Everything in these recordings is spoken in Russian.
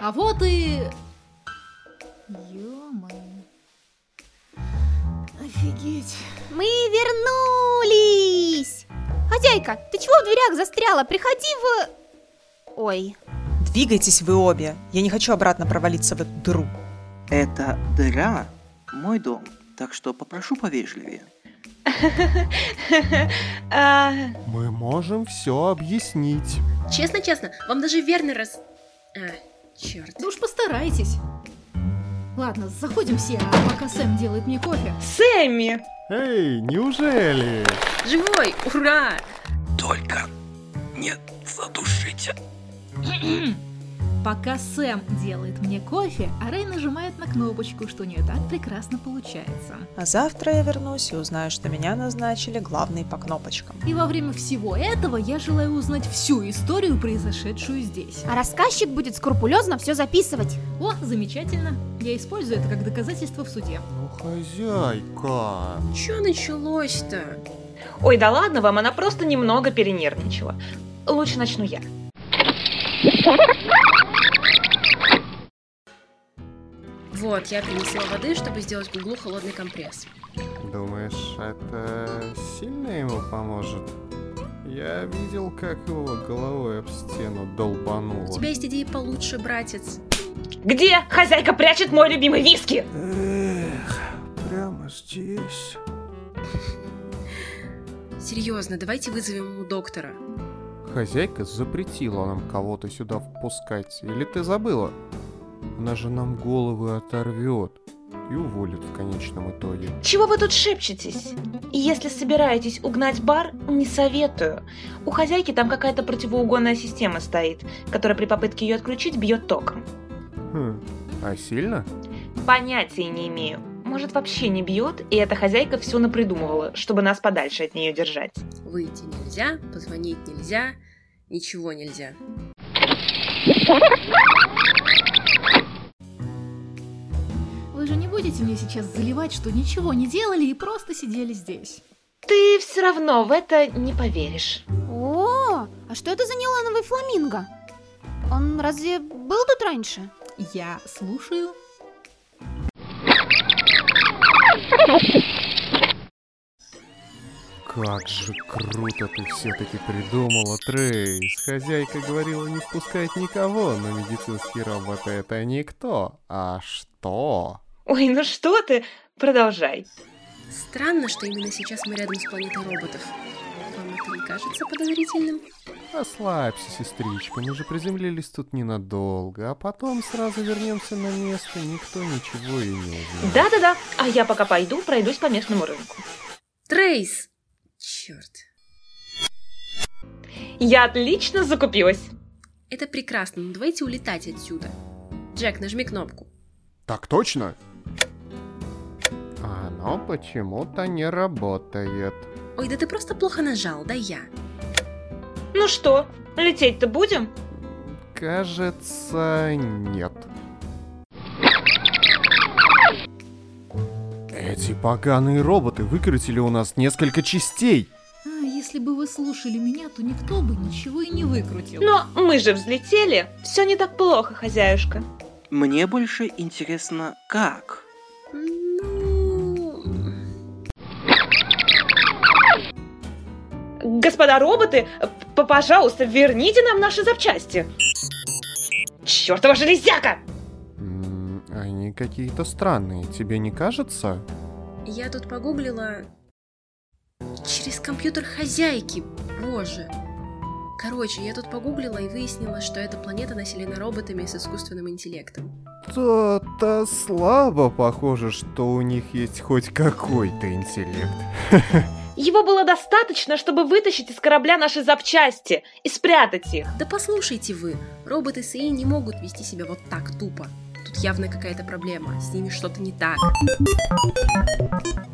А вот и... Ё-моё. Офигеть. Мы вернулись! Хозяйка, ты чего в дверях застряла? Приходи в... Ой, Двигайтесь вы обе. Я не хочу обратно провалиться в эту дыру. Это дыра – мой дом, так что попрошу повежливее. А, Мы можем все объяснить. Честно-честно, вам даже верный раз... Черт. Да уж постарайтесь. Ладно, заходим все, а пока Сэм делает мне кофе. Сэмми! Эй, неужели? Живой! Ура! Только не задушите. Пока Сэм делает мне кофе, а Рэй нажимает на кнопочку, что у нее так прекрасно получается. А завтра я вернусь и узнаю, что меня назначили главной по кнопочкам. И во время всего этого я желаю узнать всю историю, произошедшую здесь. а рассказчик будет скрупулезно все записывать. О, замечательно. Я использую это как доказательство в суде. Ну, хозяйка. Чё началось-то? Ой, да ладно вам, она просто немного перенервничала. Лучше начну я. Вот, я принесла воды, чтобы сделать Гуглу холодный компресс. Думаешь, это сильно ему поможет? Я видел, как его головой об стену долбануло. У тебя есть идеи получше, братец. Где хозяйка прячет мой любимый виски? Эх, прямо здесь. Серьезно, давайте вызовем ему доктора. Хозяйка запретила нам кого-то сюда впускать. Или ты забыла? Она же нам головы оторвет и уволит в конечном итоге. Чего вы тут шепчетесь? И если собираетесь угнать бар, не советую. У хозяйки там какая-то противоугонная система стоит, которая при попытке ее отключить бьет током. Хм, а сильно? Понятия не имею. Может, вообще не бьет, и эта хозяйка все напридумывала, чтобы нас подальше от нее держать. Выйти нельзя, позвонить нельзя, ничего нельзя. Будете мне сейчас заливать, что ничего не делали и просто сидели здесь. Ты все равно в это не поверишь. О, а что это за нейлоновый фламинго? Он разве был тут раньше? Я слушаю. Как же круто ты все-таки придумала, Трейс. Хозяйка говорила не впускать никого, но медицинские роботы это никто. А что? Ой, ну что ты? Продолжай. Странно, что именно сейчас мы рядом с планетой роботов. Вам это не кажется подозрительным? Расслабься, сестричка, мы же приземлились тут ненадолго, а потом сразу вернемся на место, никто ничего и не узнает. Да-да-да, а я пока пойду пройдусь по местному рынку. Трейс! Черт. Я отлично закупилась. Это прекрасно, но давайте улетать отсюда. Джек, нажми кнопку. Так точно? Оно почему-то не работает. Ой, да ты просто плохо нажал, да я. Ну что, лететь-то будем? Кажется, нет. Эти поганые роботы выкрутили у нас несколько частей. А, если бы вы слушали меня, то никто бы ничего и не выкрутил. Но мы же взлетели. Все не так плохо, хозяюшка. Мне больше интересно, как? Господа роботы, пожалуйста, верните нам наши запчасти. Чертова железяка! Они какие-то странные, тебе не кажется? Я тут погуглила... Через компьютер хозяйки, боже. Короче, я тут погуглила и выяснила, что эта планета населена роботами с искусственным интеллектом. То-то слабо похоже, что у них есть хоть какой-то интеллект. Его было достаточно, чтобы вытащить из корабля наши запчасти и спрятать их. Да послушайте вы, роботы с ИИ не могут вести себя вот так тупо. Тут явно какая-то проблема, с ними что-то не так.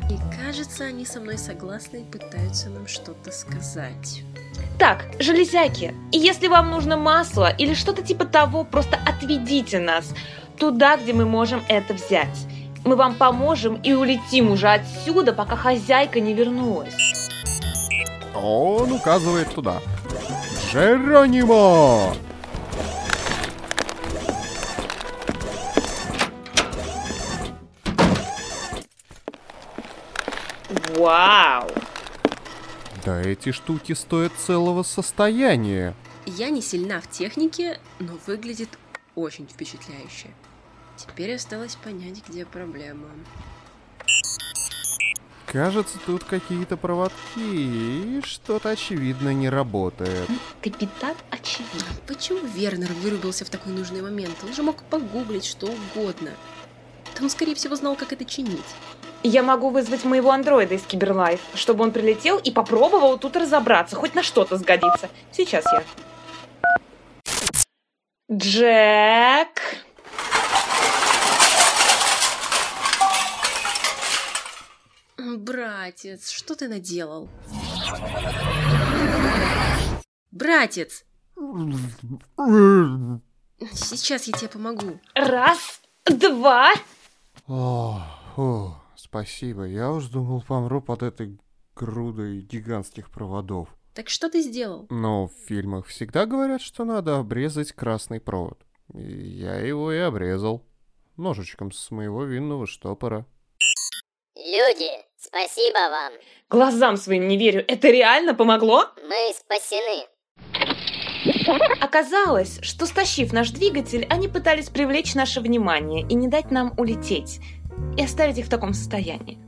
И кажется, они со мной согласны и пытаются нам что-то сказать. Так, железяки, и если вам нужно масло или что-то типа того, просто отведите нас туда, где мы можем это взять. Мы вам поможем и улетим уже отсюда, пока хозяйка не вернулась. Он указывает туда. Джеронимо! Вау! Да эти штуки стоят целого состояния. Я не сильна в технике, но выглядит очень впечатляюще. Теперь осталось понять, где проблема. Кажется, тут какие-то проводки, и что-то очевидно не работает. Капитан очевидно. Почему Вернер вырубился в такой нужный момент? Он же мог погуглить что угодно. Да он, скорее всего, знал, как это чинить. Я могу вызвать моего андроида из Киберлайф, чтобы он прилетел и попробовал тут разобраться, хоть на что-то сгодится. Сейчас я. Джек! Братец, что ты наделал? Братец! Сейчас я тебе помогу. Раз, два. О, фу, спасибо. Я уж думал, помру под этой грудой гигантских проводов. Так что ты сделал? Но в фильмах всегда говорят, что надо обрезать красный провод. И я его и обрезал. Ножичком с моего винного штопора. Люди, спасибо вам. Глазам своим не верю. Это реально помогло? Мы спасены. Оказалось, что стащив наш двигатель, они пытались привлечь наше внимание и не дать нам улететь. И оставить их в таком состоянии.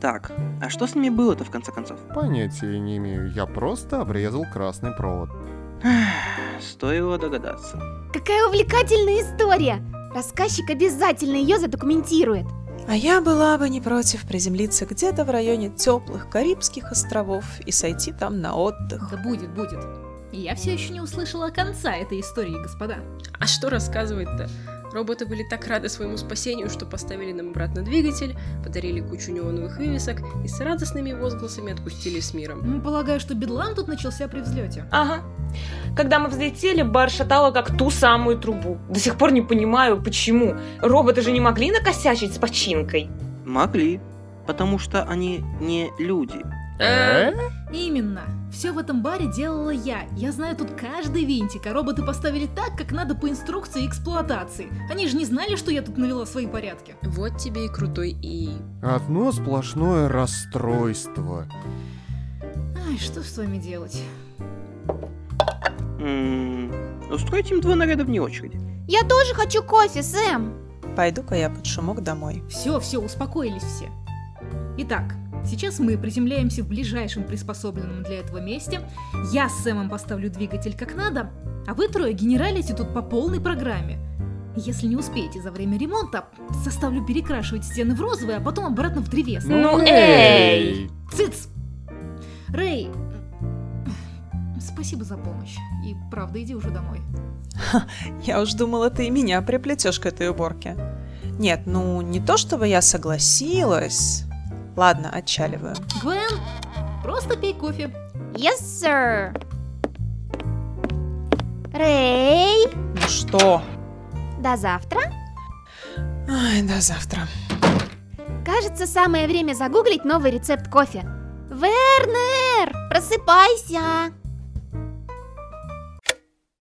Так, а что с ними было-то в конце концов? Понятия не имею. Я просто обрезал красный провод. Стоило догадаться. Какая увлекательная история! Рассказчик обязательно ее задокументирует. А я была бы не против приземлиться где-то в районе теплых Карибских островов и сойти там на отдых. Да будет, будет. И я все еще не услышала конца этой истории, господа. А что рассказывать-то? Роботы были так рады своему спасению, что поставили нам обратно двигатель, подарили кучу неоновых вывесок и с радостными возгласами отпустили с миром. Ну, полагаю, что бедлам тут начался при взлете. Ага. Когда мы взлетели, бар шатало как ту самую трубу. До сих пор не понимаю, почему. Роботы же не могли накосячить с починкой. Могли, потому что они не люди. Э? Именно. Все в этом баре делала я. Я знаю тут каждый винтик, а роботы поставили так, как надо по инструкции эксплуатации. Они же не знали, что я тут навела свои порядки. Вот тебе и крутой и... Одно сплошное расстройство. Ай, что с вами делать? М, Устройте им два наряда вне очереди. Я тоже хочу кофе, Сэм. Пойду-ка я под шумок домой. Все, все, успокоились все. Итак, сейчас мы приземляемся в ближайшем приспособленном для этого месте. Я с Сэмом поставлю двигатель как надо, а вы трое генералите тут по полной программе. Если не успеете за время ремонта, заставлю перекрашивать стены в розовый, а потом обратно в древесный. Ну, эй! Цыц! Рэй, спасибо за помощь. И правда, иди уже домой. Я уж думала, ты и меня приплетешь к этой уборке. Нет, ну не то чтобы я согласилась. Ладно, отчаливаю. Гвен, просто пей кофе. Yes, sir. Рэй, Ну что? до завтра. Ай, до завтра. Кажется, самое время загуглить новый рецепт кофе. Вернер, просыпайся!